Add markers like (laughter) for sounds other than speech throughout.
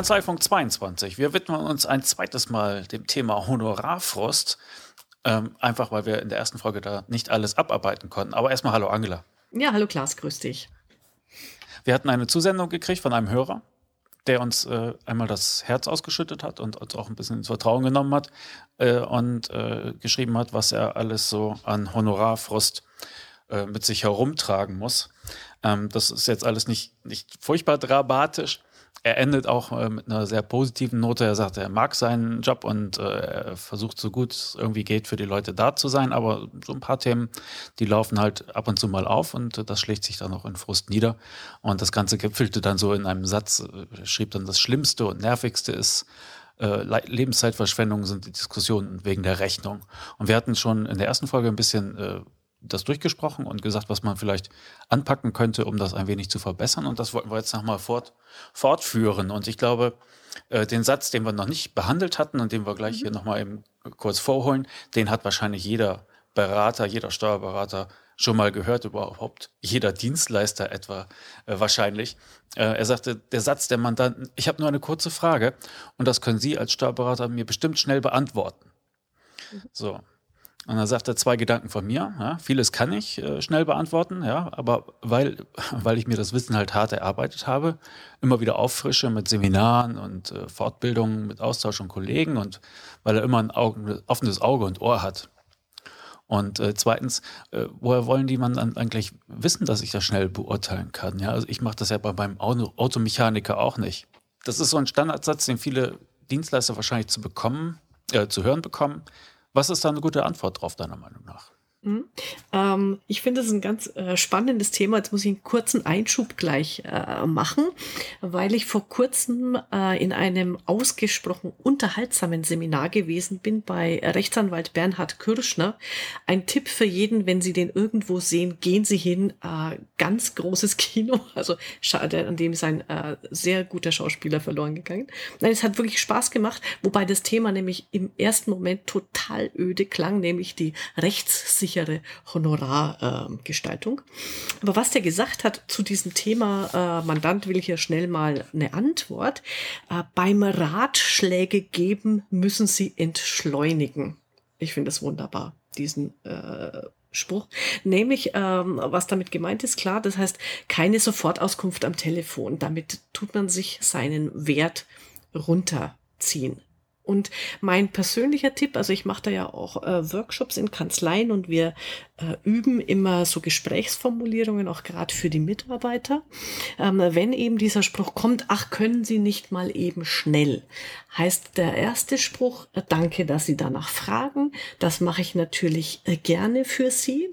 Kanzleifunk 22. Wir widmen uns ein zweites Mal dem Thema Honorarfrost. Ähm, einfach weil wir in der ersten Folge da nicht alles abarbeiten konnten. Aber erstmal hallo Angela. Ja, hallo Klaas, grüß dich. Wir hatten eine Zusendung gekriegt von einem Hörer, der uns äh, einmal das Herz ausgeschüttet hat und uns auch ein bisschen ins Vertrauen genommen hat äh, und äh, geschrieben hat, was er alles so an Honorarfrost äh, mit sich herumtragen muss. Ähm, das ist jetzt alles nicht, nicht furchtbar dramatisch, er endet auch äh, mit einer sehr positiven Note. Er sagt, er mag seinen Job und äh, er versucht so gut es irgendwie geht für die Leute da zu sein. Aber so ein paar Themen, die laufen halt ab und zu mal auf und das schlägt sich dann auch in Frust nieder. Und das Ganze gipfelte dann so in einem Satz, äh, schrieb dann, das Schlimmste und Nervigste ist, äh, Lebenszeitverschwendung sind die Diskussionen wegen der Rechnung. Und wir hatten schon in der ersten Folge ein bisschen äh, das durchgesprochen und gesagt, was man vielleicht anpacken könnte, um das ein wenig zu verbessern. Und das wollten wir jetzt nochmal fort, fortführen. Und ich glaube, äh, den Satz, den wir noch nicht behandelt hatten und den wir gleich mhm. hier nochmal eben kurz vorholen, den hat wahrscheinlich jeder Berater, jeder Steuerberater schon mal gehört, überhaupt jeder Dienstleister etwa äh, wahrscheinlich. Äh, er sagte, der Satz der Mandanten, ich habe nur eine kurze Frage und das können Sie als Steuerberater mir bestimmt schnell beantworten. Mhm. So, und dann sagt er zwei Gedanken von mir. Ja, vieles kann ich äh, schnell beantworten, ja, aber weil, (laughs) weil ich mir das Wissen halt hart erarbeitet habe, immer wieder auffrische mit Seminaren und äh, Fortbildungen, mit Austausch und Kollegen und weil er immer ein Augen, offenes Auge und Ohr hat. Und äh, zweitens, äh, woher wollen die man dann eigentlich wissen, dass ich das schnell beurteilen kann? Ja, also ich mache das ja bei meinem Auto, Automechaniker auch nicht. Das ist so ein Standardsatz, den viele Dienstleister wahrscheinlich zu bekommen, äh, zu hören bekommen. Was ist da eine gute Antwort drauf, deiner Meinung nach? Mhm. Ähm, ich finde es ein ganz äh, spannendes Thema. Jetzt muss ich einen kurzen Einschub gleich äh, machen, weil ich vor kurzem äh, in einem ausgesprochen unterhaltsamen Seminar gewesen bin bei Rechtsanwalt Bernhard Kirschner. Ein Tipp für jeden, wenn Sie den irgendwo sehen, gehen Sie hin. Äh, ganz großes (laughs) Kino. Also schade, an dem ist ein äh, sehr guter Schauspieler verloren gegangen. Nein, es hat wirklich Spaß gemacht, wobei das Thema nämlich im ersten Moment total öde klang, nämlich die Rechtssicherheit sichere Honorargestaltung. Äh, Aber was der gesagt hat zu diesem Thema, äh, Mandant will hier schnell mal eine Antwort. Äh, beim Ratschläge geben müssen Sie entschleunigen. Ich finde es wunderbar, diesen äh, Spruch. Nämlich, ähm, was damit gemeint ist, klar, das heißt, keine Sofortauskunft am Telefon. Damit tut man sich seinen Wert runterziehen. Und mein persönlicher Tipp, also ich mache da ja auch äh, Workshops in Kanzleien und wir äh, üben immer so Gesprächsformulierungen, auch gerade für die Mitarbeiter. Ähm, wenn eben dieser Spruch kommt, ach, können Sie nicht mal eben schnell, heißt der erste Spruch, äh, danke, dass Sie danach fragen. Das mache ich natürlich äh, gerne für Sie.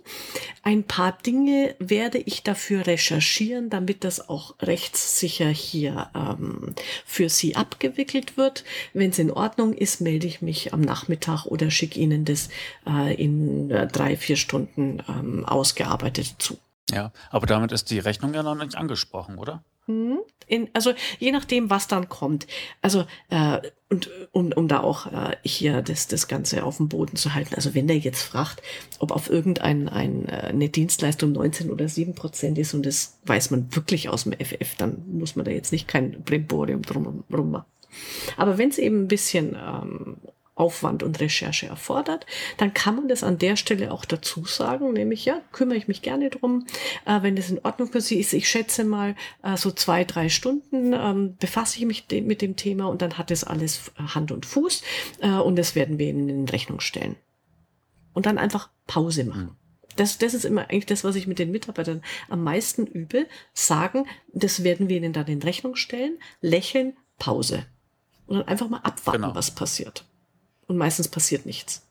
Ein paar Dinge werde ich dafür recherchieren, damit das auch rechtssicher hier ähm, für Sie abgewickelt wird. Wenn es in Ordnung ist, melde ich mich am Nachmittag oder schicke Ihnen das äh, in äh, drei, vier Stunden ähm, ausgearbeitet zu. Ja, aber damit ist die Rechnung ja noch nicht angesprochen, oder? Mhm. In, also je nachdem, was dann kommt. Also äh, und um, um da auch äh, hier das, das Ganze auf dem Boden zu halten. Also wenn der jetzt fragt, ob auf irgendein ein, äh, eine Dienstleistung 19 oder 7 Prozent ist und das weiß man wirklich aus dem FF, dann muss man da jetzt nicht kein Brimborium drum rum machen. Aber wenn es eben ein bisschen ähm, Aufwand und Recherche erfordert, dann kann man das an der Stelle auch dazu sagen, nämlich ja, kümmere ich mich gerne drum, äh, wenn das in Ordnung für Sie ist. Ich schätze mal äh, so zwei, drei Stunden ähm, befasse ich mich de mit dem Thema und dann hat es alles Hand und Fuß äh, und das werden wir Ihnen in Rechnung stellen. Und dann einfach Pause machen. Mhm. Das, das ist immer eigentlich das, was ich mit den Mitarbeitern am meisten übe. Sagen, das werden wir Ihnen dann in Rechnung stellen, lächeln, Pause. Und dann einfach mal abwarten, genau. was passiert und meistens passiert nichts.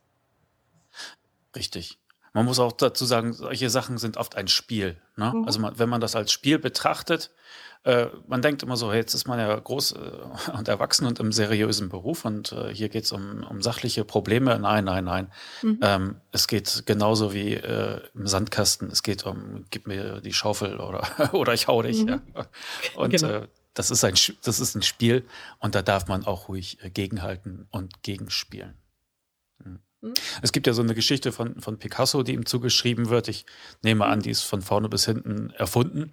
Richtig. Man muss auch dazu sagen, solche Sachen sind oft ein Spiel. Ne? Mhm. Also man, wenn man das als Spiel betrachtet, äh, man denkt immer so, jetzt ist man ja groß äh, und erwachsen und im seriösen Beruf und äh, hier geht es um, um sachliche Probleme. Nein, nein, nein. Mhm. Ähm, es geht genauso wie äh, im Sandkasten. Es geht um, gib mir die Schaufel oder, (laughs) oder ich hau dich. Mhm. Ja. (laughs) Und genau. Äh, das ist, ein, das ist ein Spiel und da darf man auch ruhig äh, gegenhalten und gegenspielen. Hm. Hm? Es gibt ja so eine Geschichte von, von Picasso, die ihm zugeschrieben wird. Ich nehme an, die ist von vorne bis hinten erfunden.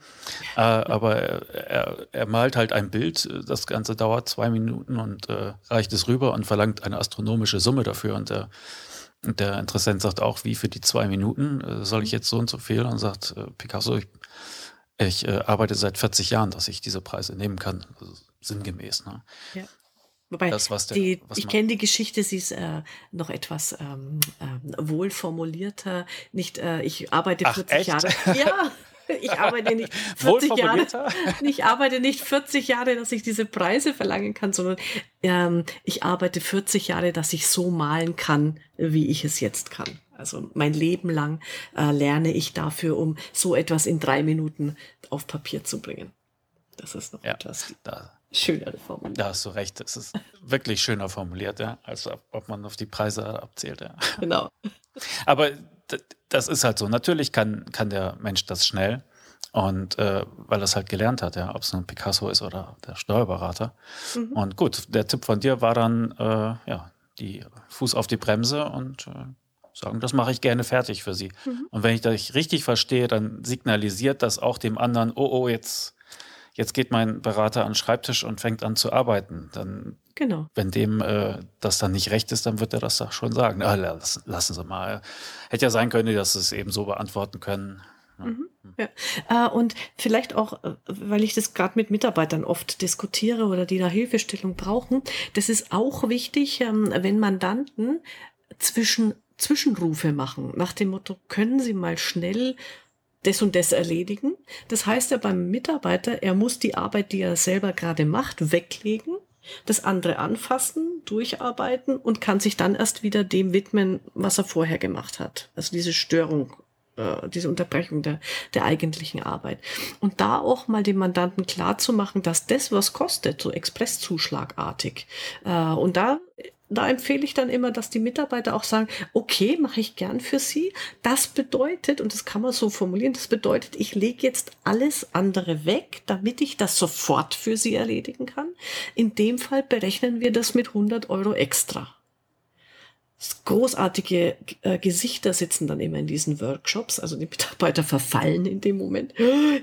Äh, aber er, er, malt halt ein Bild. Das Ganze dauert zwei Minuten und äh, reicht es rüber und verlangt eine astronomische Summe dafür. Und der, der Interessent sagt auch, wie für die zwei Minuten äh, soll ich jetzt so und so viel? Und sagt äh, Picasso, ich, ich äh, arbeite seit 40 Jahren, dass ich diese Preise nehmen kann. Also sinngemäß. Ne? Ja. Wobei, das, der, die, ich kenne die Geschichte, sie ist äh, noch etwas ähm, äh, wohl formulierter. Nicht, äh, ich arbeite 40 Ach, Jahre. (laughs) Ja, ich arbeite nicht (laughs) 40 Jahre. (laughs) Ich arbeite nicht 40 Jahre, dass ich diese Preise verlangen kann, sondern ähm, ich arbeite 40 Jahre, dass ich so malen kann, wie ich es jetzt kann. Also mein Leben lang äh, lerne ich dafür, um so etwas in drei Minuten auf Papier zu bringen. Das ist noch ja, etwas. Da, schönere formuliert. Da hast du recht. Es ist wirklich schöner formuliert, ja, als ob man auf die Preise abzählt. Ja. Genau. Aber das ist halt so. Natürlich kann, kann der Mensch das schnell. Und äh, weil er es halt gelernt hat, ja, ob es nun Picasso ist oder der Steuerberater. Mhm. Und gut, der Tipp von dir war dann, äh, ja, die Fuß auf die Bremse und äh, sagen, das mache ich gerne fertig für Sie. Mhm. Und wenn ich das richtig verstehe, dann signalisiert das auch dem anderen, oh, oh, jetzt jetzt geht mein Berater an den Schreibtisch und fängt an zu arbeiten. Dann, genau. wenn dem äh, das dann nicht recht ist, dann wird er das doch schon sagen. Ah, lassen, lassen Sie mal. Hätte ja sein können, dass Sie es eben so beantworten können. Mhm. Ja. Äh, und vielleicht auch, äh, weil ich das gerade mit Mitarbeitern oft diskutiere oder die da Hilfestellung brauchen, das ist auch wichtig, ähm, wenn Mandanten zwischen Zwischenrufe machen, nach dem Motto, können Sie mal schnell das und das erledigen. Das heißt ja beim Mitarbeiter, er muss die Arbeit, die er selber gerade macht, weglegen, das andere anfassen, durcharbeiten und kann sich dann erst wieder dem widmen, was er vorher gemacht hat. Also diese Störung, äh, diese Unterbrechung der, der eigentlichen Arbeit. Und da auch mal dem Mandanten klar zu machen, dass das was kostet, so expresszuschlagartig. Äh, und da da empfehle ich dann immer, dass die Mitarbeiter auch sagen, okay, mache ich gern für Sie. Das bedeutet, und das kann man so formulieren, das bedeutet, ich lege jetzt alles andere weg, damit ich das sofort für Sie erledigen kann. In dem Fall berechnen wir das mit 100 Euro extra. Großartige äh, Gesichter sitzen dann immer in diesen Workshops. Also die Mitarbeiter verfallen in dem Moment.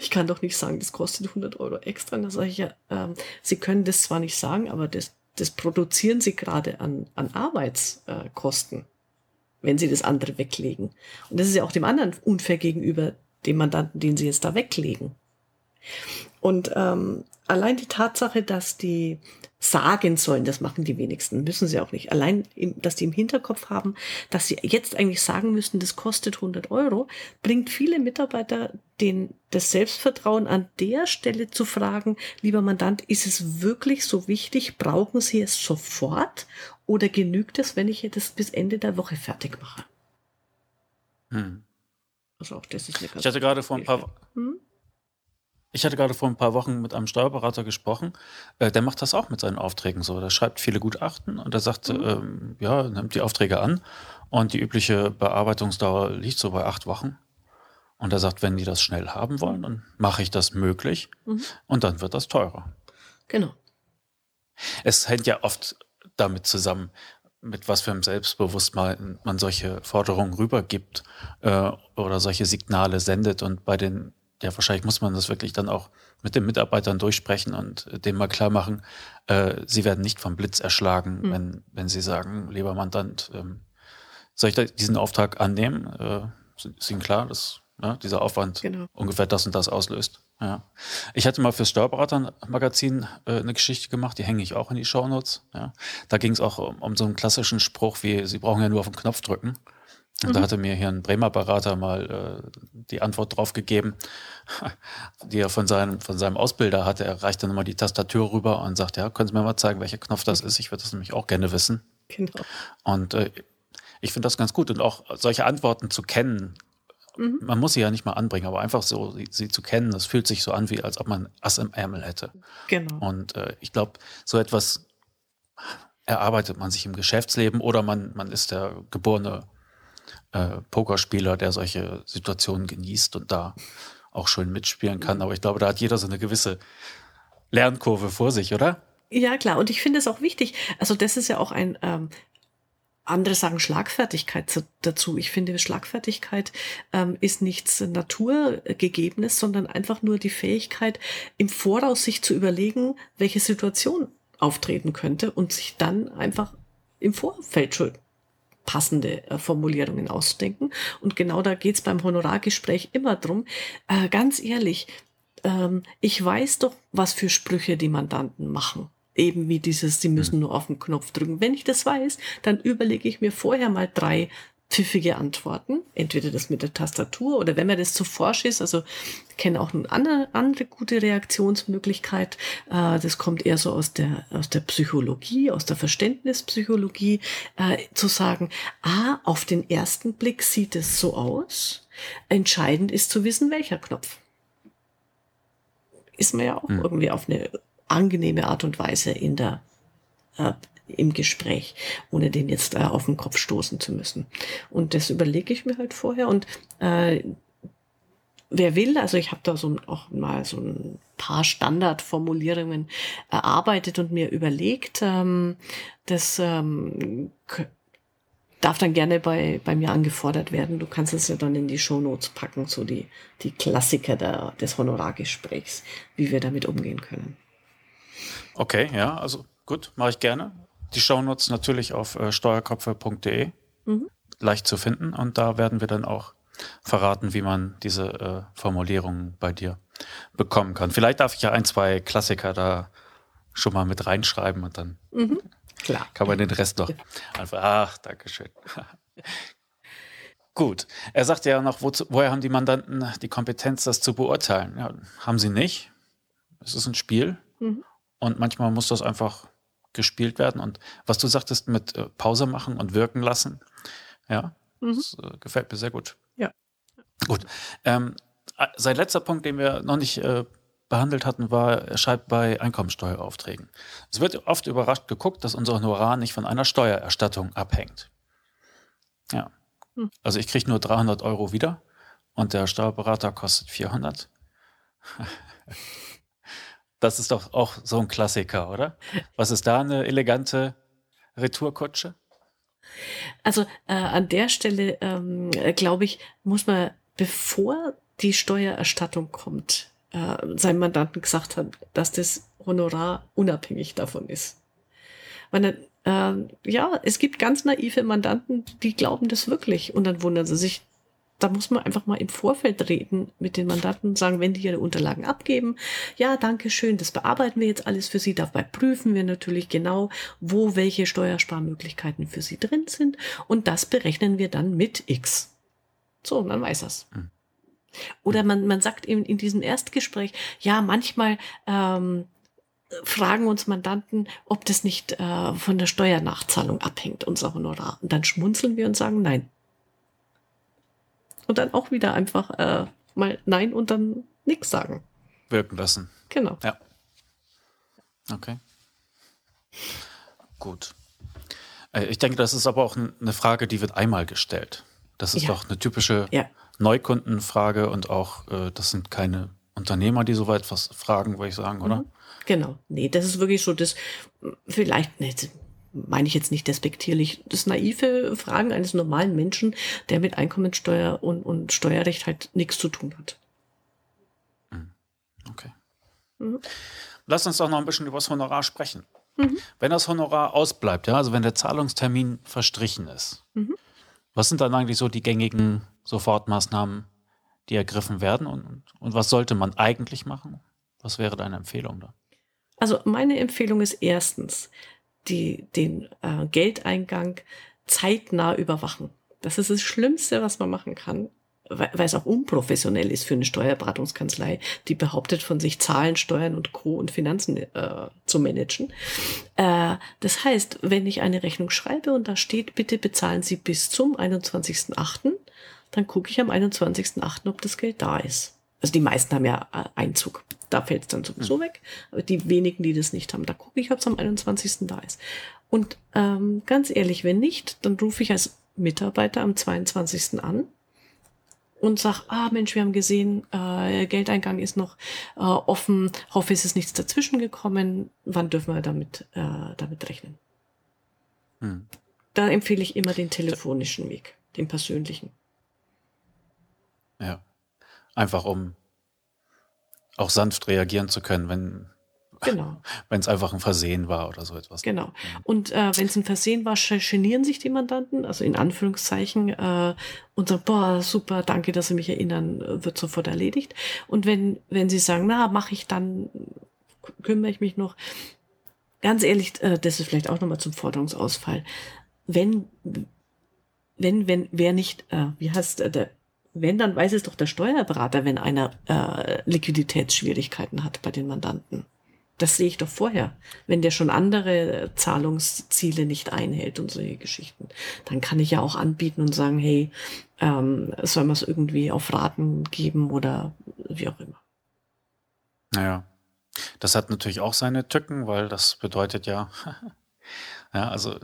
Ich kann doch nicht sagen, das kostet 100 Euro extra. Und da sage ich ja, ähm, Sie können das zwar nicht sagen, aber das, das produzieren sie gerade an, an Arbeitskosten, wenn sie das andere weglegen. Und das ist ja auch dem anderen unfair gegenüber dem Mandanten, den sie jetzt da weglegen. Und ähm, allein die Tatsache, dass die sagen sollen, das machen die wenigsten, müssen sie auch nicht. Allein, dass die im Hinterkopf haben, dass sie jetzt eigentlich sagen müssen, das kostet 100 Euro, bringt viele Mitarbeiter den, das Selbstvertrauen an der Stelle zu fragen, lieber Mandant, ist es wirklich so wichtig? Brauchen Sie es sofort? Oder genügt es, wenn ich das bis Ende der Woche fertig mache? Hm. Also auch das ist eine ganz Ich hatte gerade vor ein paar, hm? Ich hatte gerade vor ein paar Wochen mit einem Steuerberater gesprochen. Äh, der macht das auch mit seinen Aufträgen so. Der schreibt viele Gutachten und er sagt, mhm. ähm, ja, nimmt die Aufträge an und die übliche Bearbeitungsdauer liegt so bei acht Wochen. Und er sagt, wenn die das schnell haben wollen, dann mache ich das möglich mhm. und dann wird das teurer. Genau. Es hängt ja oft damit zusammen, mit was für einem Selbstbewusstsein man solche Forderungen rübergibt äh, oder solche Signale sendet. Und bei den ja, wahrscheinlich muss man das wirklich dann auch mit den Mitarbeitern durchsprechen und dem mal klar machen, äh, sie werden nicht vom Blitz erschlagen, mhm. wenn, wenn sie sagen, lieber Mandant, ähm, soll ich diesen Auftrag annehmen? Äh, ist Ihnen klar, dass ja, dieser Aufwand genau. ungefähr das und das auslöst? Ja. Ich hatte mal fürs Steuerberater-Magazin äh, eine Geschichte gemacht, die hänge ich auch in die Shownotes. Ja. Da ging es auch um, um so einen klassischen Spruch wie, Sie brauchen ja nur auf den Knopf drücken. Und mhm. da hatte mir hier ein Bremer Berater mal äh, die Antwort drauf gegeben, (laughs) die er von seinem, von seinem Ausbilder hatte. Er reicht dann immer die Tastatur rüber und sagt, ja, können Sie mir mal zeigen, welcher Knopf das ist? Ich würde das nämlich auch gerne wissen. Genau. Und äh, ich finde das ganz gut. Und auch solche Antworten zu kennen, mhm. man muss sie ja nicht mal anbringen, aber einfach so sie, sie, zu kennen, das fühlt sich so an, wie als ob man Ass im Ärmel hätte. Genau. Und äh, ich glaube, so etwas erarbeitet man sich im Geschäftsleben oder man, man ist der geborene äh, Pokerspieler, der solche Situationen genießt und da auch schön mitspielen kann. Aber ich glaube, da hat jeder so eine gewisse Lernkurve vor sich, oder? Ja, klar. Und ich finde es auch wichtig. Also das ist ja auch ein, ähm, andere sagen Schlagfertigkeit dazu. Ich finde, Schlagfertigkeit ähm, ist nichts Naturgegebenes, sondern einfach nur die Fähigkeit, im Voraus sich zu überlegen, welche Situation auftreten könnte und sich dann einfach im Vorfeld schon passende äh, Formulierungen auszudenken. Und genau da geht's beim Honorargespräch immer drum. Äh, ganz ehrlich, ähm, ich weiß doch, was für Sprüche die Mandanten machen eben wie dieses, sie müssen hm. nur auf den Knopf drücken. Wenn ich das weiß, dann überlege ich mir vorher mal drei pfiffige Antworten, entweder das mit der Tastatur oder wenn mir das zu forsch ist, also ich kenne auch eine andere, andere gute Reaktionsmöglichkeit, äh, das kommt eher so aus der, aus der Psychologie, aus der Verständnispsychologie, äh, zu sagen, ah, auf den ersten Blick sieht es so aus, entscheidend ist zu wissen, welcher Knopf. Ist man ja auch hm. irgendwie auf eine angenehme Art und Weise in der, äh, im Gespräch, ohne den jetzt äh, auf den Kopf stoßen zu müssen. Und das überlege ich mir halt vorher und äh, wer will, also ich habe da so auch mal so ein paar Standardformulierungen erarbeitet und mir überlegt, ähm, das ähm, darf dann gerne bei, bei mir angefordert werden. Du kannst es ja dann in die Shownotes packen, so die, die Klassiker der, des Honorargesprächs, wie wir damit umgehen können. Okay, ja, also gut, mache ich gerne. Die Shownotes natürlich auf äh, steuerkopfe.de mhm. leicht zu finden und da werden wir dann auch verraten, wie man diese äh, Formulierungen bei dir bekommen kann. Vielleicht darf ich ja ein, zwei Klassiker da schon mal mit reinschreiben und dann mhm. Klar. kann man den Rest noch einfach, ach, Dankeschön. (laughs) Gut. Er sagte ja noch, wozu, woher haben die Mandanten die Kompetenz, das zu beurteilen? Ja, haben sie nicht. Es ist ein Spiel. Mhm. Und manchmal muss das einfach gespielt werden. Und was du sagtest mit äh, Pause machen und wirken lassen, ja, mhm. das äh, gefällt mir sehr gut. Ja. Gut. Ähm, äh, sein letzter Punkt, den wir noch nicht äh, behandelt hatten, war, er schreibt bei Einkommensteueraufträgen. Es wird oft überrascht geguckt, dass unser Honorar nicht von einer Steuererstattung abhängt. Ja. Hm. Also ich kriege nur 300 Euro wieder und der Steuerberater kostet 400. (laughs) Das ist doch auch so ein Klassiker, oder? Was ist da eine elegante Retourkutsche? Also äh, an der Stelle, ähm, glaube ich, muss man, bevor die Steuererstattung kommt, äh, seinem Mandanten gesagt haben, dass das Honorar unabhängig davon ist. Weil, äh, ja, es gibt ganz naive Mandanten, die glauben das wirklich und dann wundern sie sich, da muss man einfach mal im Vorfeld reden mit den Mandanten sagen, wenn die ihre Unterlagen abgeben, ja, danke schön, das bearbeiten wir jetzt alles für Sie. Dabei prüfen wir natürlich genau, wo welche Steuersparmöglichkeiten für Sie drin sind und das berechnen wir dann mit X. So, und dann weiß er's. Mhm. Oder man, man sagt eben in diesem Erstgespräch, ja, manchmal ähm, fragen uns Mandanten, ob das nicht äh, von der Steuernachzahlung abhängt, unser Honorar. Und dann schmunzeln wir und sagen, nein, und dann auch wieder einfach äh, mal Nein und dann nichts sagen. Wirken lassen. Genau. Ja. Okay. Gut. Äh, ich denke, das ist aber auch eine Frage, die wird einmal gestellt. Das ist ja. doch eine typische ja. Neukundenfrage und auch, äh, das sind keine Unternehmer, die so weit was fragen, würde ich sagen, oder? Mhm. Genau. Nee, das ist wirklich so das, vielleicht, nicht meine ich jetzt nicht despektierlich, das naive Fragen eines normalen Menschen, der mit Einkommensteuer und, und Steuerrecht halt nichts zu tun hat. Mhm. Okay. Mhm. Lass uns doch noch ein bisschen über das Honorar sprechen. Mhm. Wenn das Honorar ausbleibt, ja, also wenn der Zahlungstermin verstrichen ist, mhm. was sind dann eigentlich so die gängigen Sofortmaßnahmen, die ergriffen werden und, und, und was sollte man eigentlich machen? Was wäre deine Empfehlung da? Also meine Empfehlung ist erstens, die, den äh, Geldeingang zeitnah überwachen. Das ist das Schlimmste, was man machen kann, weil, weil es auch unprofessionell ist für eine Steuerberatungskanzlei, die behauptet von sich Zahlen, Steuern und Co. und Finanzen äh, zu managen. Äh, das heißt, wenn ich eine Rechnung schreibe und da steht, bitte bezahlen Sie bis zum 21.8., dann gucke ich am 21.8., ob das Geld da ist. Also die meisten haben ja äh, Einzug. Da fällt es dann sowieso mhm. weg. Aber die wenigen, die das nicht haben, da gucke ich, ob es am 21. da ist. Und ähm, ganz ehrlich, wenn nicht, dann rufe ich als Mitarbeiter am 22. an und sag, ah Mensch, wir haben gesehen, äh, Geldeingang ist noch äh, offen, hoffe, es ist nichts dazwischen gekommen. Wann dürfen wir damit, äh, damit rechnen? Hm. Da empfehle ich immer den telefonischen Weg, den persönlichen. Ja. Einfach um auch sanft reagieren zu können, wenn (laughs) Genau. Wenn es einfach ein Versehen war oder so etwas. Genau. Und äh, wenn es ein Versehen war, genieren sich die Mandanten, also in Anführungszeichen, äh, und sagen, boah, super, danke, dass Sie mich erinnern, wird sofort erledigt. Und wenn, wenn sie sagen, na, mache ich dann, kümmere ich mich noch, ganz ehrlich, äh, das ist vielleicht auch nochmal zum Forderungsausfall. Wenn, wenn, wenn, wer nicht, äh, wie heißt äh, der, wenn, dann weiß es doch der Steuerberater, wenn einer äh, Liquiditätsschwierigkeiten hat bei den Mandanten. Das sehe ich doch vorher. Wenn der schon andere Zahlungsziele nicht einhält und solche Geschichten, dann kann ich ja auch anbieten und sagen, hey, ähm, soll man es irgendwie auf Raten geben oder wie auch immer. Naja, das hat natürlich auch seine Tücken, weil das bedeutet ja, (laughs) ja, also,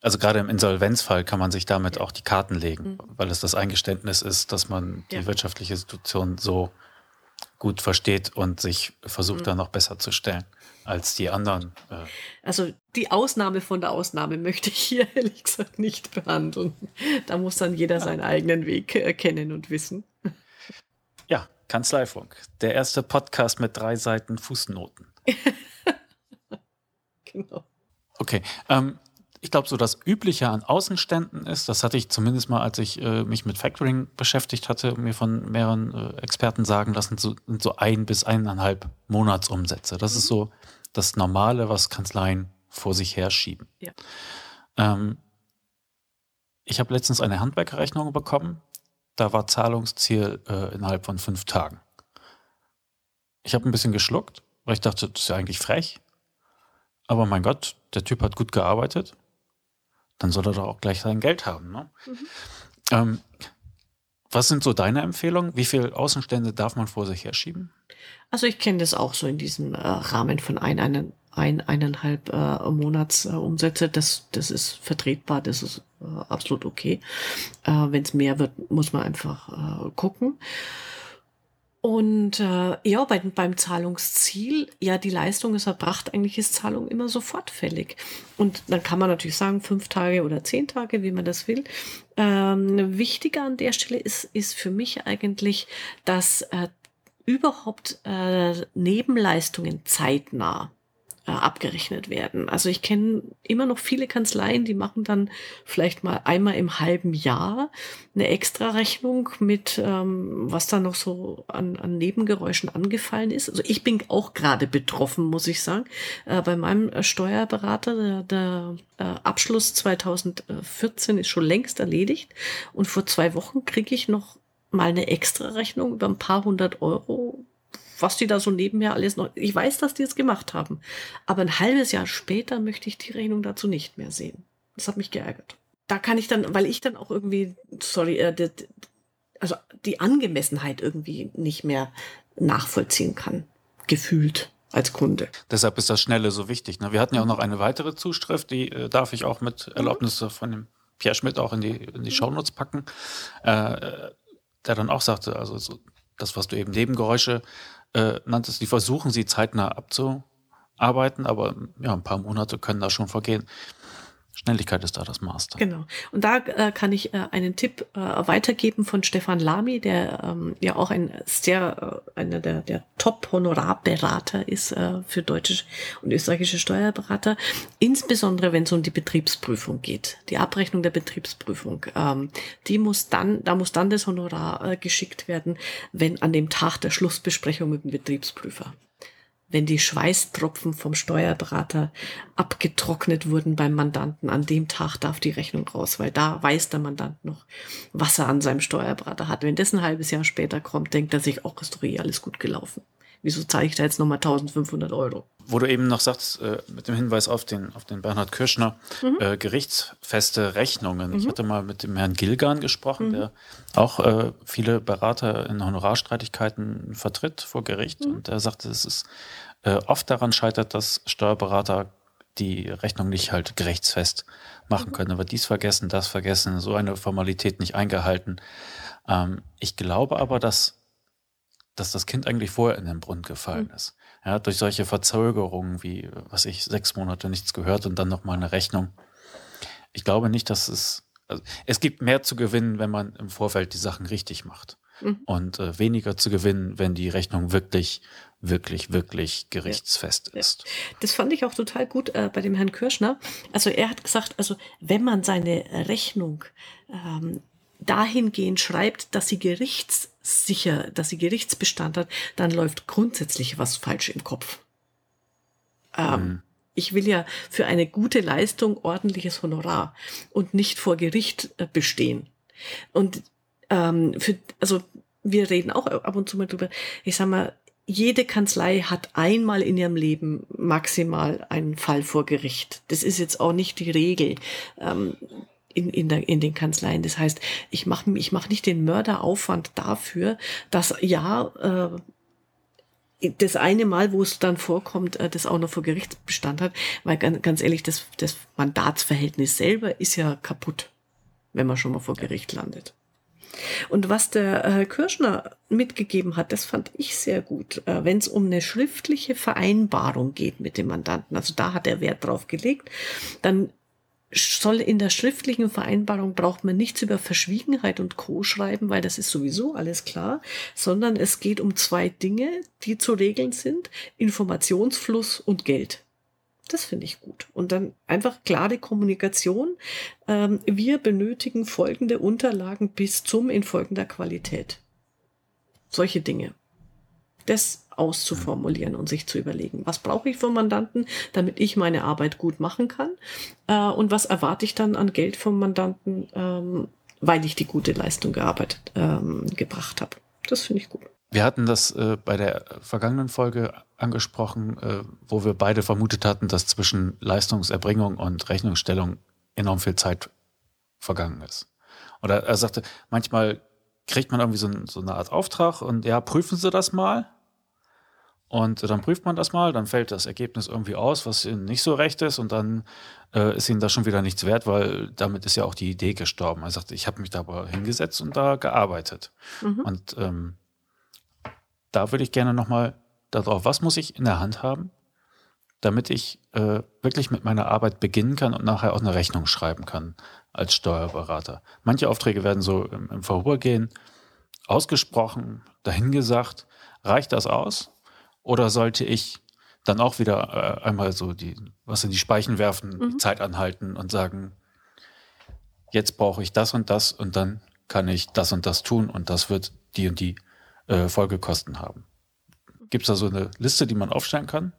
also gerade im Insolvenzfall kann man sich damit auch die Karten legen, mhm. weil es das Eingeständnis ist, dass man die ja. wirtschaftliche Situation so gut versteht und sich versucht, mhm. da noch besser zu stellen als die anderen. Äh. Also die Ausnahme von der Ausnahme möchte ich hier (laughs) ehrlich gesagt nicht behandeln. Da muss dann jeder ja. seinen eigenen Weg erkennen und wissen. Ja, Kanzleifunk. Der erste Podcast mit drei Seiten Fußnoten. (laughs) genau. Okay. Ähm, ich glaube, so das Übliche an Außenständen ist, das hatte ich zumindest mal, als ich äh, mich mit Factoring beschäftigt hatte, mir von mehreren äh, Experten sagen lassen, so, sind so ein bis eineinhalb Monatsumsätze. Das mhm. ist so das Normale, was Kanzleien vor sich herschieben. Ja. Ähm, ich habe letztens eine Handwerkerrechnung bekommen. Da war Zahlungsziel äh, innerhalb von fünf Tagen. Ich habe ein bisschen geschluckt, weil ich dachte, das ist ja eigentlich frech. Aber mein Gott, der Typ hat gut gearbeitet dann soll er doch auch gleich sein Geld haben. Ne? Mhm. Ähm, was sind so deine Empfehlungen? Wie viele Außenstände darf man vor sich herschieben? Also ich kenne das auch so in diesem äh, Rahmen von ein, einen, ein, eineinhalb äh, Monatsumsätze. Äh, das, das ist vertretbar, das ist äh, absolut okay. Äh, Wenn es mehr wird, muss man einfach äh, gucken. Und äh, ja, bei, beim Zahlungsziel, ja, die Leistung ist erbracht, eigentlich ist Zahlung immer sofort fällig. Und dann kann man natürlich sagen, fünf Tage oder zehn Tage, wie man das will. Ähm, wichtiger an der Stelle ist, ist für mich eigentlich, dass äh, überhaupt äh, Nebenleistungen zeitnah äh, abgerechnet werden. Also ich kenne immer noch viele Kanzleien, die machen dann vielleicht mal einmal im halben Jahr eine Extra-Rechnung mit, ähm, was da noch so an, an Nebengeräuschen angefallen ist. Also ich bin auch gerade betroffen, muss ich sagen. Äh, bei meinem Steuerberater, der, der äh, Abschluss 2014 ist schon längst erledigt und vor zwei Wochen kriege ich noch mal eine Extra-Rechnung über ein paar hundert Euro was die da so nebenher alles noch. Ich weiß, dass die es gemacht haben. Aber ein halbes Jahr später möchte ich die Rechnung dazu nicht mehr sehen. Das hat mich geärgert. Da kann ich dann, weil ich dann auch irgendwie, sorry, äh, die, also die Angemessenheit irgendwie nicht mehr nachvollziehen kann. Gefühlt als Kunde. Deshalb ist das Schnelle so wichtig. Ne? Wir hatten ja auch noch eine weitere Zuschrift, die äh, darf ich auch mit Erlaubnis mhm. von dem Pierre Schmidt auch in die, in die Shownotes packen, äh, der dann auch sagte, also so, das, was du eben Nebengeräusche äh, nanntest, die versuchen sie zeitnah abzuarbeiten, aber ja, ein paar Monate können da schon vergehen. Schnelligkeit ist da das Master. Genau. Und da äh, kann ich äh, einen Tipp äh, weitergeben von Stefan Lamy, der ähm, ja auch ein sehr, äh, einer der, der Top-Honorarberater ist äh, für deutsche und österreichische Steuerberater, insbesondere wenn es um die Betriebsprüfung geht. Die Abrechnung der Betriebsprüfung. Ähm, die muss dann, da muss dann das Honorar äh, geschickt werden, wenn an dem Tag der Schlussbesprechung mit dem Betriebsprüfer wenn die Schweißtropfen vom Steuerberater abgetrocknet wurden beim Mandanten, an dem Tag darf die Rechnung raus, weil da weiß der Mandant noch, was er an seinem Steuerberater hat. Wenn das ein halbes Jahr später kommt, denkt er sich, auch ist doch eh alles gut gelaufen. Wieso zahle ich da jetzt nochmal 1500 Euro? Wo du eben noch sagst, äh, mit dem Hinweis auf den, auf den Bernhard Kirschner, mhm. äh, gerichtsfeste Rechnungen. Mhm. Ich hatte mal mit dem Herrn Gilgan gesprochen, mhm. der auch äh, viele Berater in Honorarstreitigkeiten vertritt vor Gericht. Mhm. Und er sagte, es ist äh, oft daran scheitert, dass Steuerberater die Rechnung nicht halt gerichtsfest machen mhm. können. Aber dies vergessen, das vergessen, so eine Formalität nicht eingehalten. Ähm, ich glaube aber, dass dass das Kind eigentlich vorher in den Brunnen gefallen mhm. ist. Ja, durch solche Verzögerungen wie, was ich, sechs Monate nichts gehört und dann nochmal eine Rechnung. ich glaube nicht, dass es, also es gibt mehr zu gewinnen, wenn man im Vorfeld die Sachen richtig macht. Mhm. Und äh, weniger zu gewinnen, wenn die Rechnung wirklich, wirklich, wirklich gerichtsfest ja. ist. Das fand ich auch total gut äh, bei dem Herrn Kirschner. Also er hat gesagt, also wenn man seine Rechnung ähm, dahingehend schreibt, dass sie gerichtssicher, dass sie Gerichtsbestand hat, dann läuft grundsätzlich was falsch im Kopf. Ähm, mhm. Ich will ja für eine gute Leistung ordentliches Honorar und nicht vor Gericht äh, bestehen. Und ähm, für, also wir reden auch ab und zu mal drüber. Ich sag mal, jede Kanzlei hat einmal in ihrem Leben maximal einen Fall vor Gericht. Das ist jetzt auch nicht die Regel. Ähm, in, in, der, in den Kanzleien. Das heißt, ich mache ich mach nicht den Mörderaufwand dafür, dass ja äh, das eine Mal, wo es dann vorkommt, äh, das auch noch vor Gerichtsbestand hat, weil ganz, ehrlich, das, das Mandatsverhältnis selber ist ja kaputt, wenn man schon mal vor Gericht landet. Und was der Herr Kirschner mitgegeben hat, das fand ich sehr gut, äh, wenn es um eine schriftliche Vereinbarung geht mit dem Mandanten. Also da hat er Wert drauf gelegt. Dann soll in der schriftlichen Vereinbarung braucht man nichts über Verschwiegenheit und Co. schreiben, weil das ist sowieso alles klar, sondern es geht um zwei Dinge, die zu regeln sind. Informationsfluss und Geld. Das finde ich gut. Und dann einfach klare Kommunikation. Ähm, wir benötigen folgende Unterlagen bis zum in folgender Qualität. Solche Dinge. Das auszuformulieren und sich zu überlegen, was brauche ich vom Mandanten, damit ich meine Arbeit gut machen kann äh, und was erwarte ich dann an Geld vom Mandanten, ähm, weil ich die gute Leistung gearbeitet, ähm, gebracht habe. Das finde ich gut. Wir hatten das äh, bei der vergangenen Folge angesprochen, äh, wo wir beide vermutet hatten, dass zwischen Leistungserbringung und Rechnungsstellung enorm viel Zeit vergangen ist. Oder er sagte, manchmal kriegt man irgendwie so, so eine Art Auftrag und ja, prüfen Sie das mal. Und dann prüft man das mal, dann fällt das Ergebnis irgendwie aus, was ihnen nicht so recht ist, und dann äh, ist ihnen das schon wieder nichts wert, weil damit ist ja auch die Idee gestorben. Er sagt, ich habe mich da aber hingesetzt und da gearbeitet. Mhm. Und ähm, da würde ich gerne nochmal darauf, was muss ich in der Hand haben, damit ich äh, wirklich mit meiner Arbeit beginnen kann und nachher auch eine Rechnung schreiben kann als Steuerberater. Manche Aufträge werden so im, im Vorübergehen ausgesprochen, dahingesagt. Reicht das aus? Oder sollte ich dann auch wieder äh, einmal so die, was in die Speichen werfen, mhm. die Zeit anhalten und sagen, jetzt brauche ich das und das und dann kann ich das und das tun und das wird die und die äh, Folgekosten haben. Gibt es da so eine Liste, die man aufstellen kann?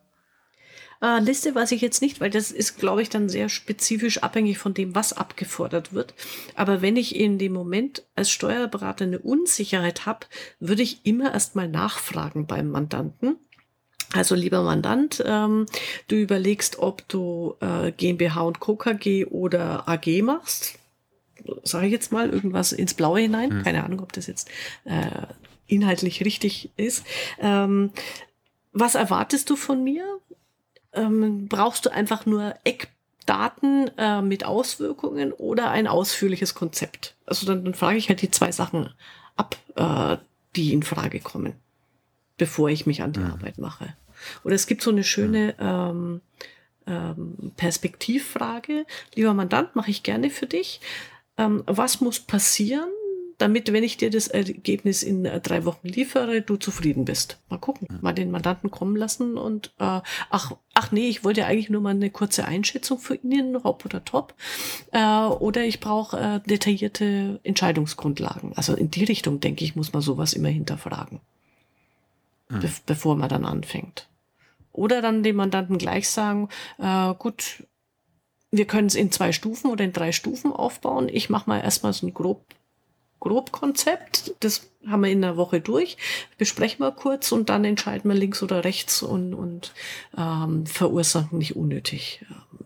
Äh, Liste weiß ich jetzt nicht, weil das ist, glaube ich, dann sehr spezifisch abhängig von dem, was abgefordert wird. Aber wenn ich in dem Moment als Steuerberater eine Unsicherheit habe, würde ich immer erstmal nachfragen beim Mandanten also lieber Mandant, ähm, du überlegst, ob du äh, GmbH und Co. KG oder AG machst. Sage ich jetzt mal irgendwas ins Blaue hinein. Hm. Keine Ahnung, ob das jetzt äh, inhaltlich richtig ist. Ähm, was erwartest du von mir? Ähm, brauchst du einfach nur Eckdaten äh, mit Auswirkungen oder ein ausführliches Konzept? Also dann, dann frage ich halt die zwei Sachen ab, äh, die in Frage kommen bevor ich mich an die mhm. Arbeit mache. Oder es gibt so eine schöne ähm, ähm, Perspektivfrage. Lieber Mandant, mache ich gerne für dich. Ähm, was muss passieren, damit, wenn ich dir das Ergebnis in äh, drei Wochen liefere, du zufrieden bist. Mal gucken, mal den Mandanten kommen lassen und äh, ach, ach nee, ich wollte eigentlich nur mal eine kurze Einschätzung für ihn, hopp oder top. Äh, oder ich brauche äh, detaillierte Entscheidungsgrundlagen. Also in die Richtung, denke ich, muss man sowas immer hinterfragen mhm. be bevor man dann anfängt. Oder dann dem Mandanten gleich sagen, äh, gut, wir können es in zwei Stufen oder in drei Stufen aufbauen. Ich mache mal erstmal so ein grob Grobkonzept. Das haben wir in der Woche durch. Besprechen wir kurz und dann entscheiden wir links oder rechts und, und ähm, verursachen nicht unnötig ähm,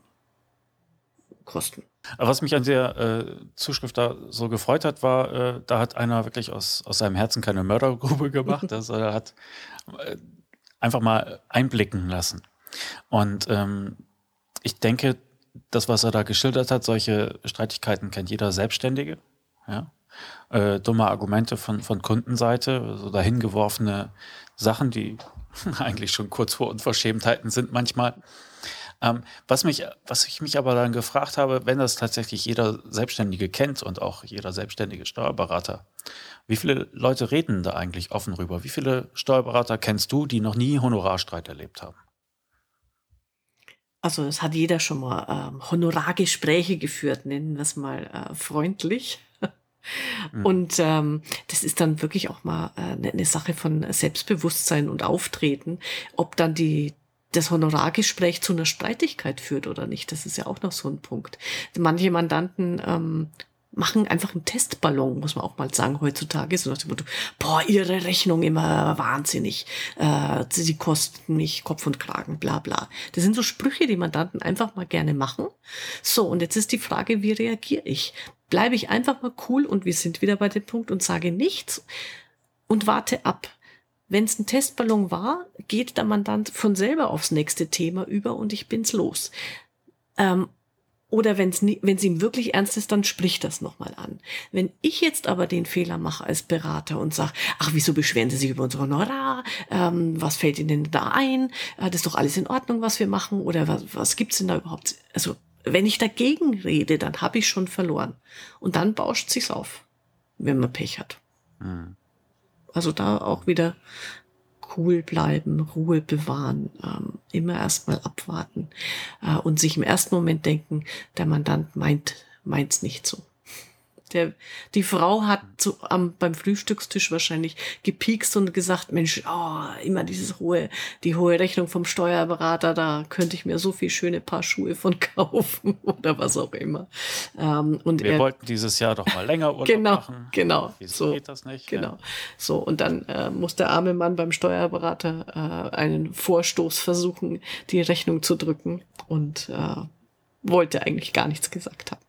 Kosten. Was mich an der äh, Zuschrift da so gefreut hat, war, äh, da hat einer wirklich aus, aus seinem Herzen keine Mördergrube (laughs) gemacht. Also er hat äh, einfach mal einblicken lassen. Und ähm, ich denke, das, was er da geschildert hat, solche Streitigkeiten kennt jeder Selbstständige. Ja? Äh, dumme Argumente von, von Kundenseite, so dahingeworfene Sachen, die (laughs) eigentlich schon kurz vor Unverschämtheiten sind manchmal. Ähm, was, mich, was ich mich aber dann gefragt habe, wenn das tatsächlich jeder Selbstständige kennt und auch jeder selbstständige Steuerberater, wie viele Leute reden da eigentlich offen rüber? Wie viele Steuerberater kennst du, die noch nie Honorarstreit erlebt haben? Also es hat jeder schon mal ähm, Honorargespräche geführt, nennen wir es mal äh, freundlich. (laughs) Mhm. Und ähm, das ist dann wirklich auch mal äh, eine Sache von Selbstbewusstsein und Auftreten, ob dann die das Honorargespräch zu einer Streitigkeit führt oder nicht. Das ist ja auch noch so ein Punkt. Manche Mandanten ähm, machen einfach einen Testballon, muss man auch mal sagen, heutzutage. So nach dem Motto, boah, ihre Rechnung immer wahnsinnig. Äh, sie kosten mich Kopf und Kragen, bla bla. Das sind so Sprüche, die Mandanten einfach mal gerne machen. So, und jetzt ist die Frage, wie reagiere ich? Bleibe ich einfach mal cool und wir sind wieder bei dem Punkt und sage nichts und warte ab. Wenn es ein Testballon war, geht der Mandant von selber aufs nächste Thema über und ich bin's los. Ähm, oder wenn es ihm wirklich ernst ist, dann spricht das nochmal an. Wenn ich jetzt aber den Fehler mache als Berater und sage, ach, wieso beschweren Sie sich über unsere Honorar? Ähm, was fällt Ihnen da ein? Äh, das ist doch alles in Ordnung, was wir machen? Oder was, was gibt's denn da überhaupt? Also, wenn ich dagegen rede, dann habe ich schon verloren. Und dann bauscht sich's auf, wenn man Pech hat. Mhm. Also da auch wieder cool bleiben, Ruhe bewahren, ähm, immer erstmal abwarten äh, und sich im ersten Moment denken, der Mandant meint meint's nicht so. Der, die Frau hat so am, beim Frühstückstisch wahrscheinlich gepiekst und gesagt, Mensch, oh, immer dieses hohe, die hohe Rechnung vom Steuerberater, da könnte ich mir so viel schöne Paar Schuhe von (laughs) kaufen oder was auch immer. Ähm, und Wir er, wollten dieses Jahr doch mal länger Urlaub genau, machen. Genau, Wieso so, geht das nicht? Genau. Ja. So, und dann äh, muss der arme Mann beim Steuerberater äh, einen Vorstoß versuchen, die Rechnung zu drücken und äh, wollte eigentlich gar nichts gesagt haben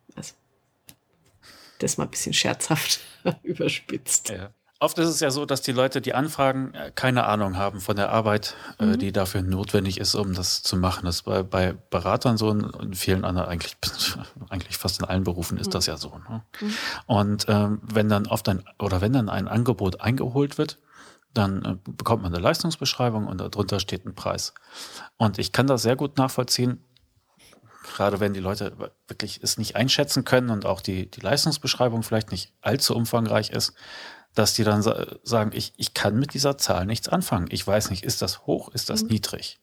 das mal ein bisschen scherzhaft (laughs) überspitzt. Ja. Oft ist es ja so, dass die Leute, die anfragen, äh, keine Ahnung haben von der Arbeit, äh, mhm. die dafür notwendig ist, um das zu machen. Das ist bei, bei Beratern so und in vielen anderen, eigentlich, (laughs) eigentlich fast in allen Berufen ist mhm. das ja so. Ne? Mhm. Und ähm, wenn dann oft ein, oder wenn dann ein Angebot eingeholt wird, dann äh, bekommt man eine Leistungsbeschreibung und darunter steht ein Preis. Und ich kann das sehr gut nachvollziehen, gerade wenn die Leute wirklich es nicht einschätzen können und auch die, die Leistungsbeschreibung vielleicht nicht allzu umfangreich ist, dass die dann sagen, ich, ich kann mit dieser Zahl nichts anfangen. Ich weiß nicht, ist das hoch, ist das mhm. niedrig?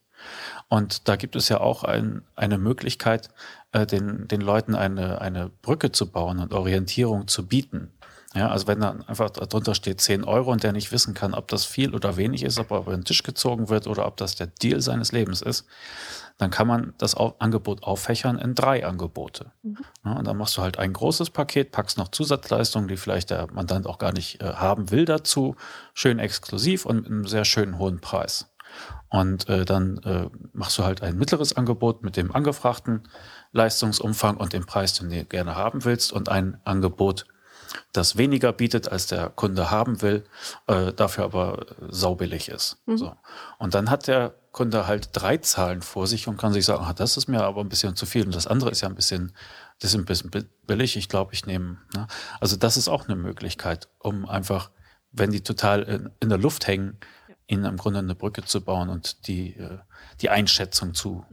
Und da gibt es ja auch ein, eine Möglichkeit, äh, den, den Leuten eine, eine Brücke zu bauen und Orientierung zu bieten. Ja, also wenn dann einfach darunter steht 10 Euro und der nicht wissen kann, ob das viel oder wenig ist, ob er über den Tisch gezogen wird oder ob das der Deal seines Lebens ist, dann kann man das Angebot auffächern in drei Angebote. Mhm. Ja, und dann machst du halt ein großes Paket, packst noch Zusatzleistungen, die vielleicht der Mandant auch gar nicht äh, haben will dazu, schön exklusiv und mit einem sehr schönen hohen Preis. Und äh, dann äh, machst du halt ein mittleres Angebot mit dem angefragten Leistungsumfang und dem Preis, den du gerne haben willst, und ein Angebot, das weniger bietet, als der Kunde haben will, äh, dafür aber saubillig ist. Mhm. So. Und dann hat der Kunde halt drei Zahlen vor sich und kann sich sagen, ah, das ist mir aber ein bisschen zu viel und das andere ist ja ein bisschen, das ist ein bisschen billig, ich glaube, ich nehme. Ne? Also das ist auch eine Möglichkeit, um einfach, wenn die total in, in der Luft hängen, ihnen im Grunde eine Brücke zu bauen und die, äh, die Einschätzung zu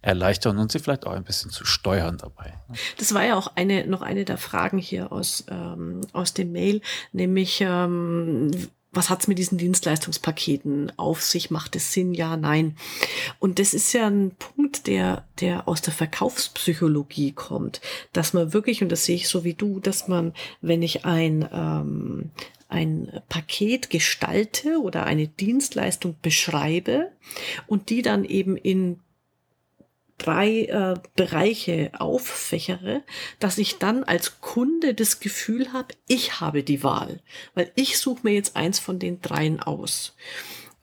erleichtern und sie vielleicht auch ein bisschen zu steuern dabei. Das war ja auch eine, noch eine der Fragen hier aus, ähm, aus dem Mail, nämlich ähm, was hat's mit diesen Dienstleistungspaketen auf sich? Macht es Sinn? Ja, nein. Und das ist ja ein Punkt, der, der aus der Verkaufspsychologie kommt, dass man wirklich, und das sehe ich so wie du, dass man, wenn ich ein, ähm, ein Paket gestalte oder eine Dienstleistung beschreibe und die dann eben in drei äh, Bereiche auffächere, dass ich dann als Kunde das Gefühl habe, ich habe die Wahl, weil ich suche mir jetzt eins von den dreien aus.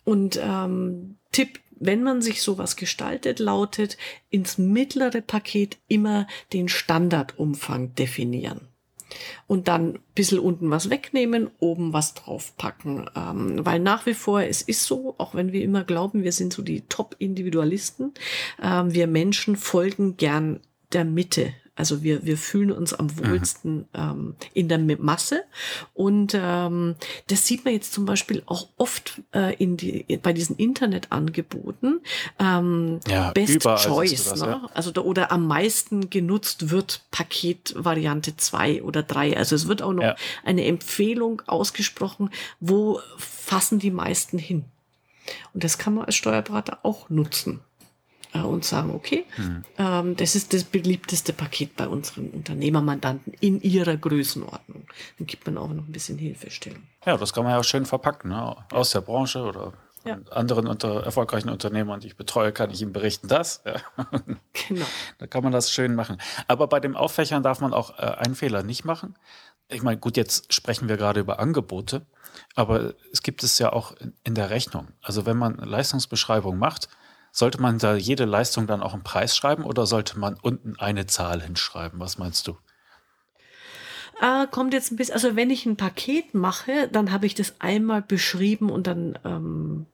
Und ähm, Tipp, wenn man sich sowas gestaltet, lautet ins mittlere Paket immer den Standardumfang definieren und dann ein bisschen unten was wegnehmen, oben was draufpacken. Ähm, weil nach wie vor, es ist so, auch wenn wir immer glauben, wir sind so die Top-Individualisten, ähm, wir Menschen folgen gern der Mitte Also wir, wir fühlen uns am wohlsten ähm, in der Masse. Und ähm, das sieht man jetzt zum Beispiel auch oft äh, in die, bei diesen Internetangeboten. Ähm, Ja, Best Choice. das, ne? ja. Also da, oder am meisten genutzt wird Paketvariante 2 oder 3. Also es wird auch noch Ja. eine Empfehlung ausgesprochen, wo fassen die meisten hin. Und das kann man als Steuerberater auch nutzen äh, und sagen, okay, Hm. ähm, das ist das beliebteste Paket bei unseren Unternehmermandanten in ihrer Größenordnung. Dann gibt man auch noch ein bisschen Hilfestellung. Ja, das kann man ja auch schön verpacken. Ne? Aus der Branche oder Ja. anderen unter, erfolgreichen Unternehmern, die ich betreue, kann ich Ihnen berichten, das. Ja. (laughs) Genau. Da kann man das schön machen. Aber bei dem Auffächern darf man auch äh, einen Fehler nicht machen. Ich meine, gut, jetzt sprechen wir gerade über Angebote, aber es gibt es ja auch in, in der Rechnung. Also wenn man eine Leistungsbeschreibung macht, sollte man da jede Leistung dann auch einen Preis schreiben oder sollte man unten eine Zahl hinschreiben? Was meinst du? Äh, kommt jetzt ein bisschen, also wenn ich ein Paket mache, dann habe ich das einmal beschrieben und dann ähm,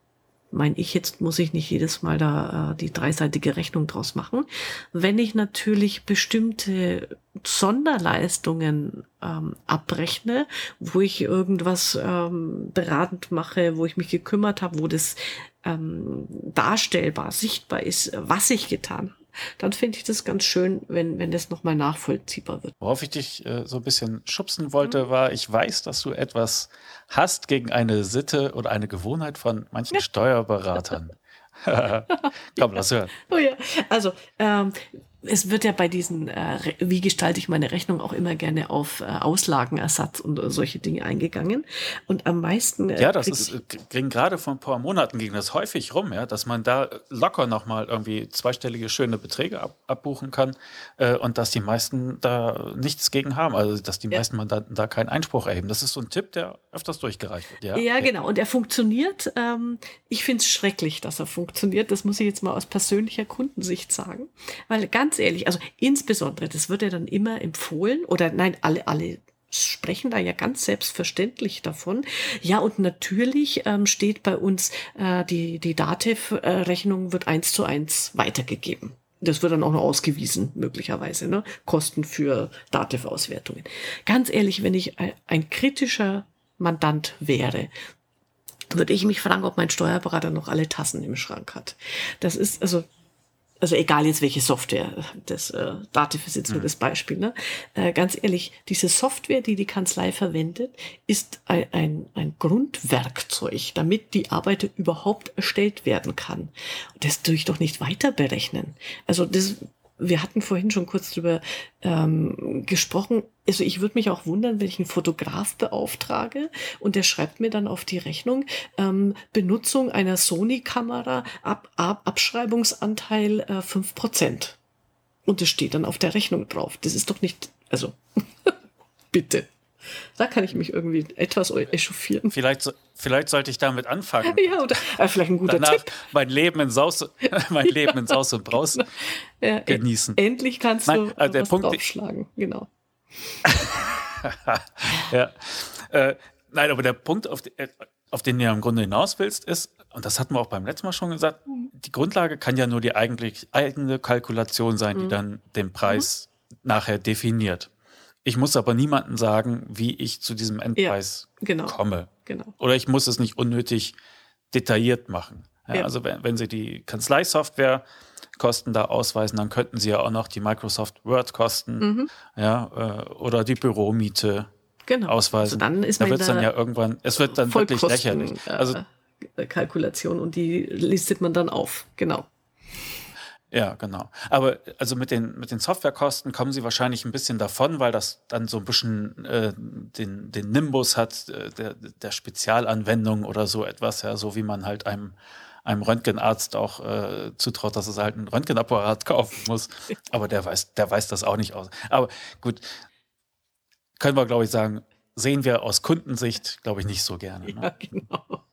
mein ich, jetzt muss ich nicht jedes Mal da äh, die dreiseitige Rechnung draus machen. Wenn ich natürlich bestimmte Sonderleistungen ähm, abrechne, wo ich irgendwas ähm, beratend mache, wo ich mich gekümmert habe, wo das ähm, darstellbar, sichtbar ist, was ich getan dann finde ich das ganz schön, wenn, wenn das nochmal nachvollziehbar wird. Worauf ich dich äh, so ein bisschen schubsen wollte, war, ich weiß, dass du etwas hast gegen eine Sitte oder eine Gewohnheit von manchen Steuerberatern. (laughs) Komm, lass (laughs) hören. Oh ja, also ähm, es wird ja bei diesen, äh, wie gestalte ich meine Rechnung, auch immer gerne auf äh, Auslagenersatz und äh, solche Dinge eingegangen. Und am meisten. Äh, Ja, das ist, ging gerade vor ein paar Monaten ging das häufig rum, ja, dass man da locker nochmal irgendwie zweistellige schöne Beträge ab, abbuchen kann äh, und dass die meisten da nichts gegen haben, also dass die Ja. meisten Mandanten da keinen Einspruch erheben. Das ist so ein Tipp, der öfters durchgereicht wird. Ja, Ja, genau. Und er funktioniert. Ähm, ich finde es schrecklich, dass er funktioniert. Das muss ich jetzt mal aus persönlicher Kundensicht sagen. Weil ganz ehrlich, also insbesondere, das wird ja dann immer empfohlen, oder nein, alle, alle sprechen da ja ganz selbstverständlich davon. Ja, und natürlich ähm, steht bei uns, äh, die, die Dativ-Rechnung wird eins zu eins weitergegeben. Das wird dann auch noch ausgewiesen, möglicherweise, ne? Kosten für Dativ-Auswertungen. Ganz ehrlich, wenn ich ein kritischer Mandant wäre, würde ich mich fragen, ob mein Steuerberater noch alle Tassen im Schrank hat. Das ist also also egal jetzt welche Software, das äh, ist jetzt nur das Beispiel. Ne? Äh, ganz ehrlich, diese Software, die die Kanzlei verwendet, ist ein, ein, ein Grundwerkzeug, damit die Arbeit überhaupt erstellt werden kann. Das tue ich doch nicht weiter berechnen. Also das, wir hatten vorhin schon kurz drüber ähm, gesprochen. Also ich würde mich auch wundern, wenn ich einen Fotograf beauftrage und der schreibt mir dann auf die Rechnung ähm, Benutzung einer Sony-Kamera ab, ab Abschreibungsanteil äh, 5%. Und das steht dann auf der Rechnung drauf. Das ist doch nicht, also (laughs) bitte. Da kann ich mich irgendwie etwas echauffieren. Vielleicht, vielleicht sollte ich damit anfangen. (laughs) Ja, oder äh, vielleicht ein guter Danach Tipp. mein Leben in Saus, (laughs) (laughs) mein Leben in Saus und Braus Ja, äh, genießen. Endlich kannst Nein, du also der Punkt- draufschlagen. Genau. Ja. Äh, nein, aber der Punkt, auf, äh, auf den du ja im Grunde hinaus willst, ist, und das hatten wir auch beim letzten Mal schon gesagt, die Grundlage kann ja nur die eigentlich eigene Kalkulation sein, Mhm. die dann den Preis nachher definiert. Ich muss aber niemandem sagen, wie ich zu diesem Endpreis genau. komme. Genau. Oder ich muss es nicht unnötig detailliert machen. Ja, Ja. Also wenn, wenn Sie die Kanzleisoftware Kosten da ausweisen, dann könnten Sie ja auch noch die Microsoft Word Kosten Mhm. ja, äh, oder die Büromiete Genau. ausweisen. Also dann ist da wird es dann ja irgendwann, es wird dann wirklich lächerlich. Also äh, Kalkulation und die listet man dann auf. Genau. Ja, genau. Aber also mit den mit den Softwarekosten kommen Sie wahrscheinlich ein bisschen davon, weil das dann so ein bisschen äh, den den Nimbus hat äh, der der Spezialanwendung oder so etwas, ja, so wie man halt einem einem Röntgenarzt auch äh, zutraut, dass es halt einen Röntgenapparat (laughs) kaufen muss. Aber der weiß, der weiß das auch nicht aus. Aber gut, können wir, glaube ich, sagen, sehen wir aus Kundensicht, glaube ich, nicht so gerne. Ne? Ja, (laughs) genau.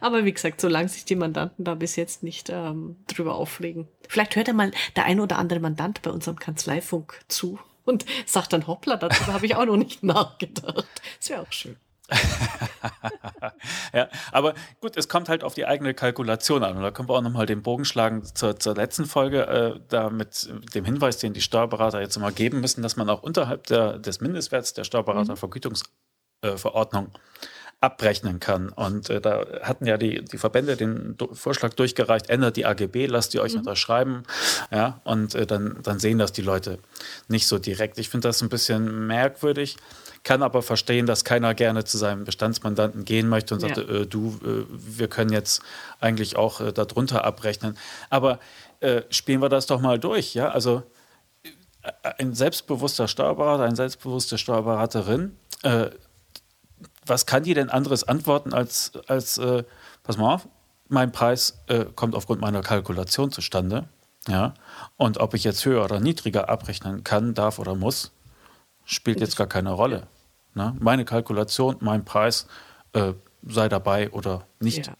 Aber wie gesagt, solange sich die Mandanten da bis jetzt nicht ähm, drüber aufregen. Vielleicht hört ja mal der ein oder andere Mandant bei unserem Kanzleifunk zu und sagt dann hoppla, darüber habe ich auch noch nicht (laughs) nachgedacht. Das wäre auch schön. (laughs) ja, aber gut, es kommt halt auf die eigene Kalkulation an. Und da können wir auch nochmal den Bogen schlagen zur, zur letzten Folge, äh, da mit dem Hinweis, den die Steuerberater jetzt immer geben müssen, dass man auch unterhalb der, des Mindestwerts der Steuerberatervergütungsverordnung äh, abrechnen kann. Und äh, da hatten ja die, die Verbände den Do Vorschlag durchgereicht, ändert die AGB, lasst ihr euch mhm. unterschreiben. Ja, und äh, dann, dann sehen das die Leute nicht so direkt. Ich finde das ein bisschen merkwürdig, kann aber verstehen, dass keiner gerne zu seinem Bestandsmandanten gehen möchte und ja. sagt, äh, du, äh, wir können jetzt eigentlich auch äh, darunter abrechnen. Aber äh, spielen wir das doch mal durch, ja? Also ein selbstbewusster Steuerberater, eine selbstbewusste Steuerberaterin was kann die denn anderes antworten als, als äh, pass mal auf, mein Preis äh, kommt aufgrund meiner Kalkulation zustande. Ja, und ob ich jetzt höher oder niedriger abrechnen kann, darf oder muss, spielt jetzt gar keine Rolle. Ne? Meine Kalkulation, mein Preis äh, sei dabei oder nicht. Ja.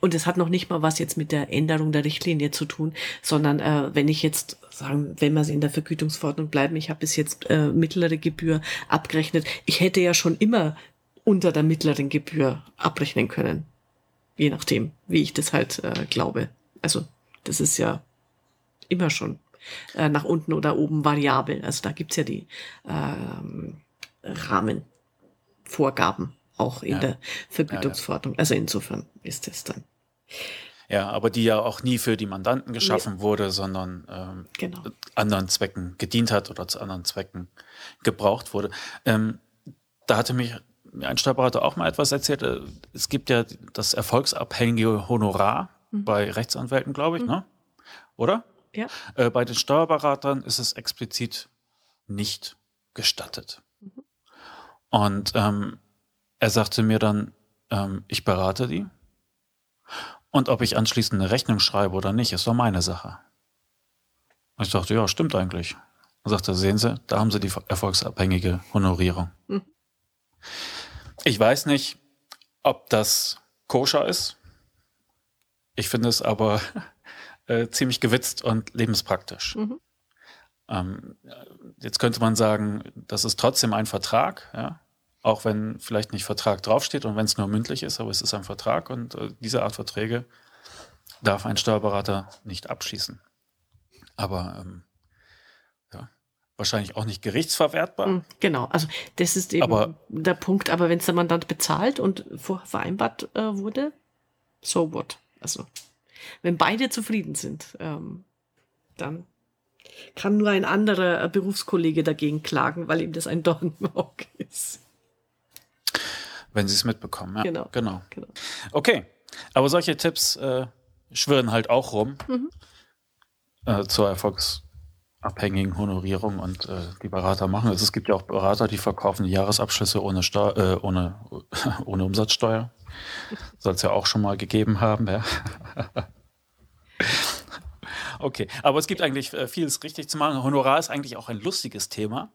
Und es hat noch nicht mal was jetzt mit der Änderung der Richtlinie zu tun, sondern äh, wenn ich jetzt sagen, wenn wir in der Vergütungsverordnung bleiben, ich habe bis jetzt äh, mittlere Gebühr abgerechnet, ich hätte ja schon immer unter der mittleren Gebühr abrechnen können. Je nachdem, wie ich das halt äh, glaube. Also das ist ja immer schon äh, nach unten oder oben variabel. Also da gibt's ja die ähm, Rahmenvorgaben auch in ja. der Vergütungsverordnung. Ja, ja. Also insofern ist es dann. Ja, aber die ja auch nie für die Mandanten geschaffen nee. wurde, sondern ähm, genau. anderen Zwecken gedient hat oder zu anderen Zwecken gebraucht wurde. Ähm, da hatte mich ein Steuerberater auch mal etwas erzählt. Äh, es gibt ja das erfolgsabhängige Honorar mhm. bei Rechtsanwälten, glaube ich, mhm. ne? Oder? Ja. Äh, bei den Steuerberatern ist es explizit nicht gestattet. Mhm. Und ähm, er sagte mir dann, ähm, ich berate die. Und ob ich anschließend eine Rechnung schreibe oder nicht, ist doch meine Sache. Und ich dachte, ja, stimmt eigentlich. Und sagte, sehen Sie, da haben Sie die erfolgsabhängige Honorierung. Mhm. Ich weiß nicht, ob das koscher ist. Ich finde es aber (laughs) äh, ziemlich gewitzt und lebenspraktisch. Mhm. Ähm, jetzt könnte man sagen, das ist trotzdem ein Vertrag, ja? auch wenn vielleicht nicht Vertrag draufsteht und wenn es nur mündlich ist, aber es ist ein Vertrag und äh, diese Art Verträge darf ein Steuerberater nicht abschließen. Aber ähm, wahrscheinlich auch nicht gerichtsverwertbar. Hm, genau, also das ist eben aber, der Punkt. Aber wenn es der Mandant bezahlt und vereinbart äh, wurde, so what? Also wenn beide zufrieden sind, ähm, dann kann nur ein anderer äh, Berufskollege dagegen klagen, weil ihm das ein Dorn im Auge ist. Wenn sie es mitbekommen, ja. Genau. genau. genau. Okay, aber solche Tipps äh, schwirren halt auch rum mhm. äh, zur Erfolgs abhängigen Honorierung und äh, die Berater machen. Also es gibt ja auch Berater, die verkaufen Jahresabschlüsse ohne, Steu äh, ohne, (laughs) ohne Umsatzsteuer. Soll es ja auch schon mal gegeben haben. Ja. (laughs) okay, aber es gibt eigentlich äh, vieles richtig zu machen. Honorar ist eigentlich auch ein lustiges Thema.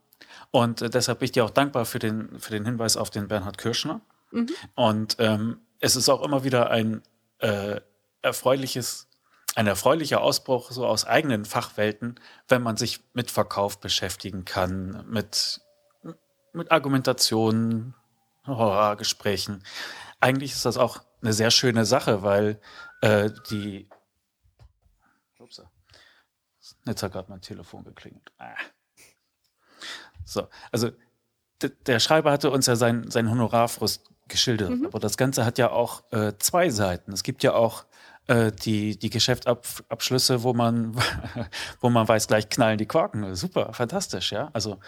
Und äh, deshalb bin ich dir auch dankbar für den, für den Hinweis auf den Bernhard Kirschner. Mhm. Und ähm, es ist auch immer wieder ein äh, erfreuliches ein erfreulicher Ausbruch so aus eigenen Fachwelten, wenn man sich mit Verkauf beschäftigen kann, mit, mit Argumentationen, Horrorgesprächen. Eigentlich ist das auch eine sehr schöne Sache, weil äh, die. Ups, jetzt hat gerade mein Telefon geklingelt. Ah. So, also der Schreiber hatte uns ja sein, sein Honorarfrust geschildert, mhm. aber das Ganze hat ja auch äh, zwei Seiten. Es gibt ja auch äh, die, die Geschäftsabschlüsse, wo man, (laughs) wo man weiß, gleich knallen die Korken. Super, fantastisch, ja. Also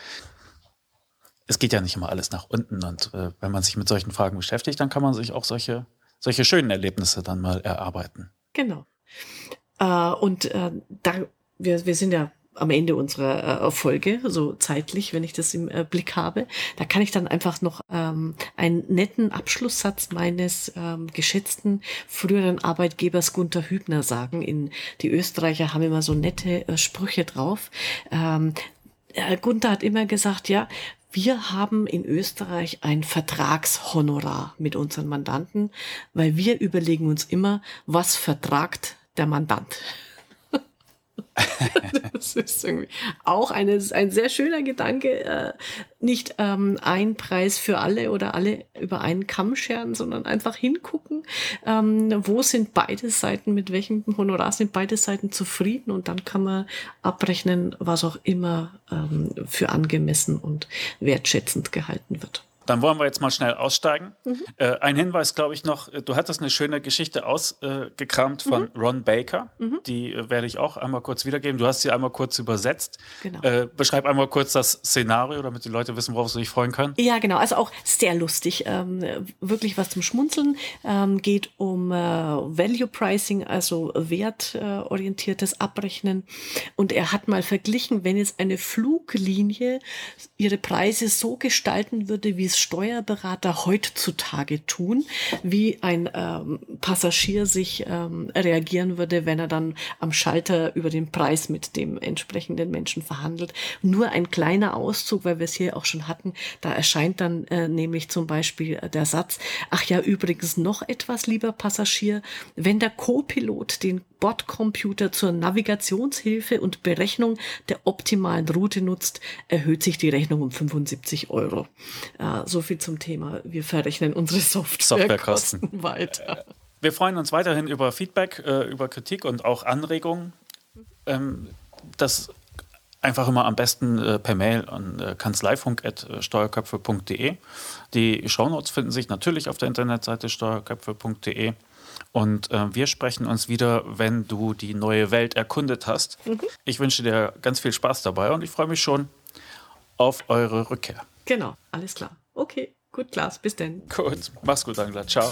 es geht ja nicht immer alles nach unten. Und äh, wenn man sich mit solchen Fragen beschäftigt, dann kann man sich auch solche, solche schönen Erlebnisse dann mal erarbeiten. Genau. Äh, und äh, da, wir, wir sind ja am Ende unserer äh, Folge, so zeitlich, wenn ich das im äh, Blick habe. Da kann ich dann einfach noch ähm, einen netten Abschlusssatz meines ähm, geschätzten früheren Arbeitgebers Gunther Hübner sagen. In, die Österreicher haben immer so nette äh, Sprüche drauf. Ähm, äh, Gunther hat immer gesagt, ja, wir haben in Österreich ein Vertragshonorar mit unseren Mandanten, weil wir überlegen uns immer, was vertragt der Mandant. (laughs) das ist irgendwie auch eine, ein sehr schöner Gedanke. Äh, nicht ähm, ein Preis für alle oder alle über einen Kamm scheren, sondern einfach hingucken, ähm, wo sind beide Seiten, mit welchem Honorar sind beide Seiten zufrieden und dann kann man abrechnen, was auch immer ähm, für angemessen und wertschätzend gehalten wird. Dann wollen wir jetzt mal schnell aussteigen. Mhm. Äh, ein Hinweis, glaube ich, noch: Du hattest eine schöne Geschichte ausgekramt äh, von mhm. Ron Baker. Mhm. Die äh, werde ich auch einmal kurz wiedergeben. Du hast sie einmal kurz übersetzt. Genau. Äh, beschreib einmal kurz das Szenario, damit die Leute wissen, worauf sie sich freuen können. Ja, genau. Also auch sehr lustig. Ähm, wirklich was zum Schmunzeln. Ähm, geht um äh, Value Pricing, also wertorientiertes Abrechnen. Und er hat mal verglichen, wenn jetzt eine Fluglinie ihre Preise so gestalten würde, wie es Steuerberater heutzutage tun, wie ein ähm, Passagier sich ähm, reagieren würde, wenn er dann am Schalter über den Preis mit dem entsprechenden Menschen verhandelt. Nur ein kleiner Auszug, weil wir es hier auch schon hatten, da erscheint dann äh, nämlich zum Beispiel äh, der Satz, ach ja, übrigens noch etwas, lieber Passagier, wenn der Co-Pilot den Bordcomputer zur Navigationshilfe und Berechnung der optimalen Route nutzt, erhöht sich die Rechnung um 75 Euro. Äh, so viel zum Thema. Wir verrechnen unsere Softwarekosten Software weiter. Wir freuen uns weiterhin über Feedback, äh, über Kritik und auch Anregungen. Ähm, das einfach immer am besten äh, per Mail an äh, kanzleifunk.steuerköpfe.de. Die Shownotes finden sich natürlich auf der Internetseite steuerköpfe.de. Und äh, wir sprechen uns wieder, wenn du die neue Welt erkundet hast. Mhm. Ich wünsche dir ganz viel Spaß dabei und ich freue mich schon auf eure Rückkehr. Genau, alles klar. Okay, gut, Klaas, bis denn. Gut, mach's gut, Angela. Ciao.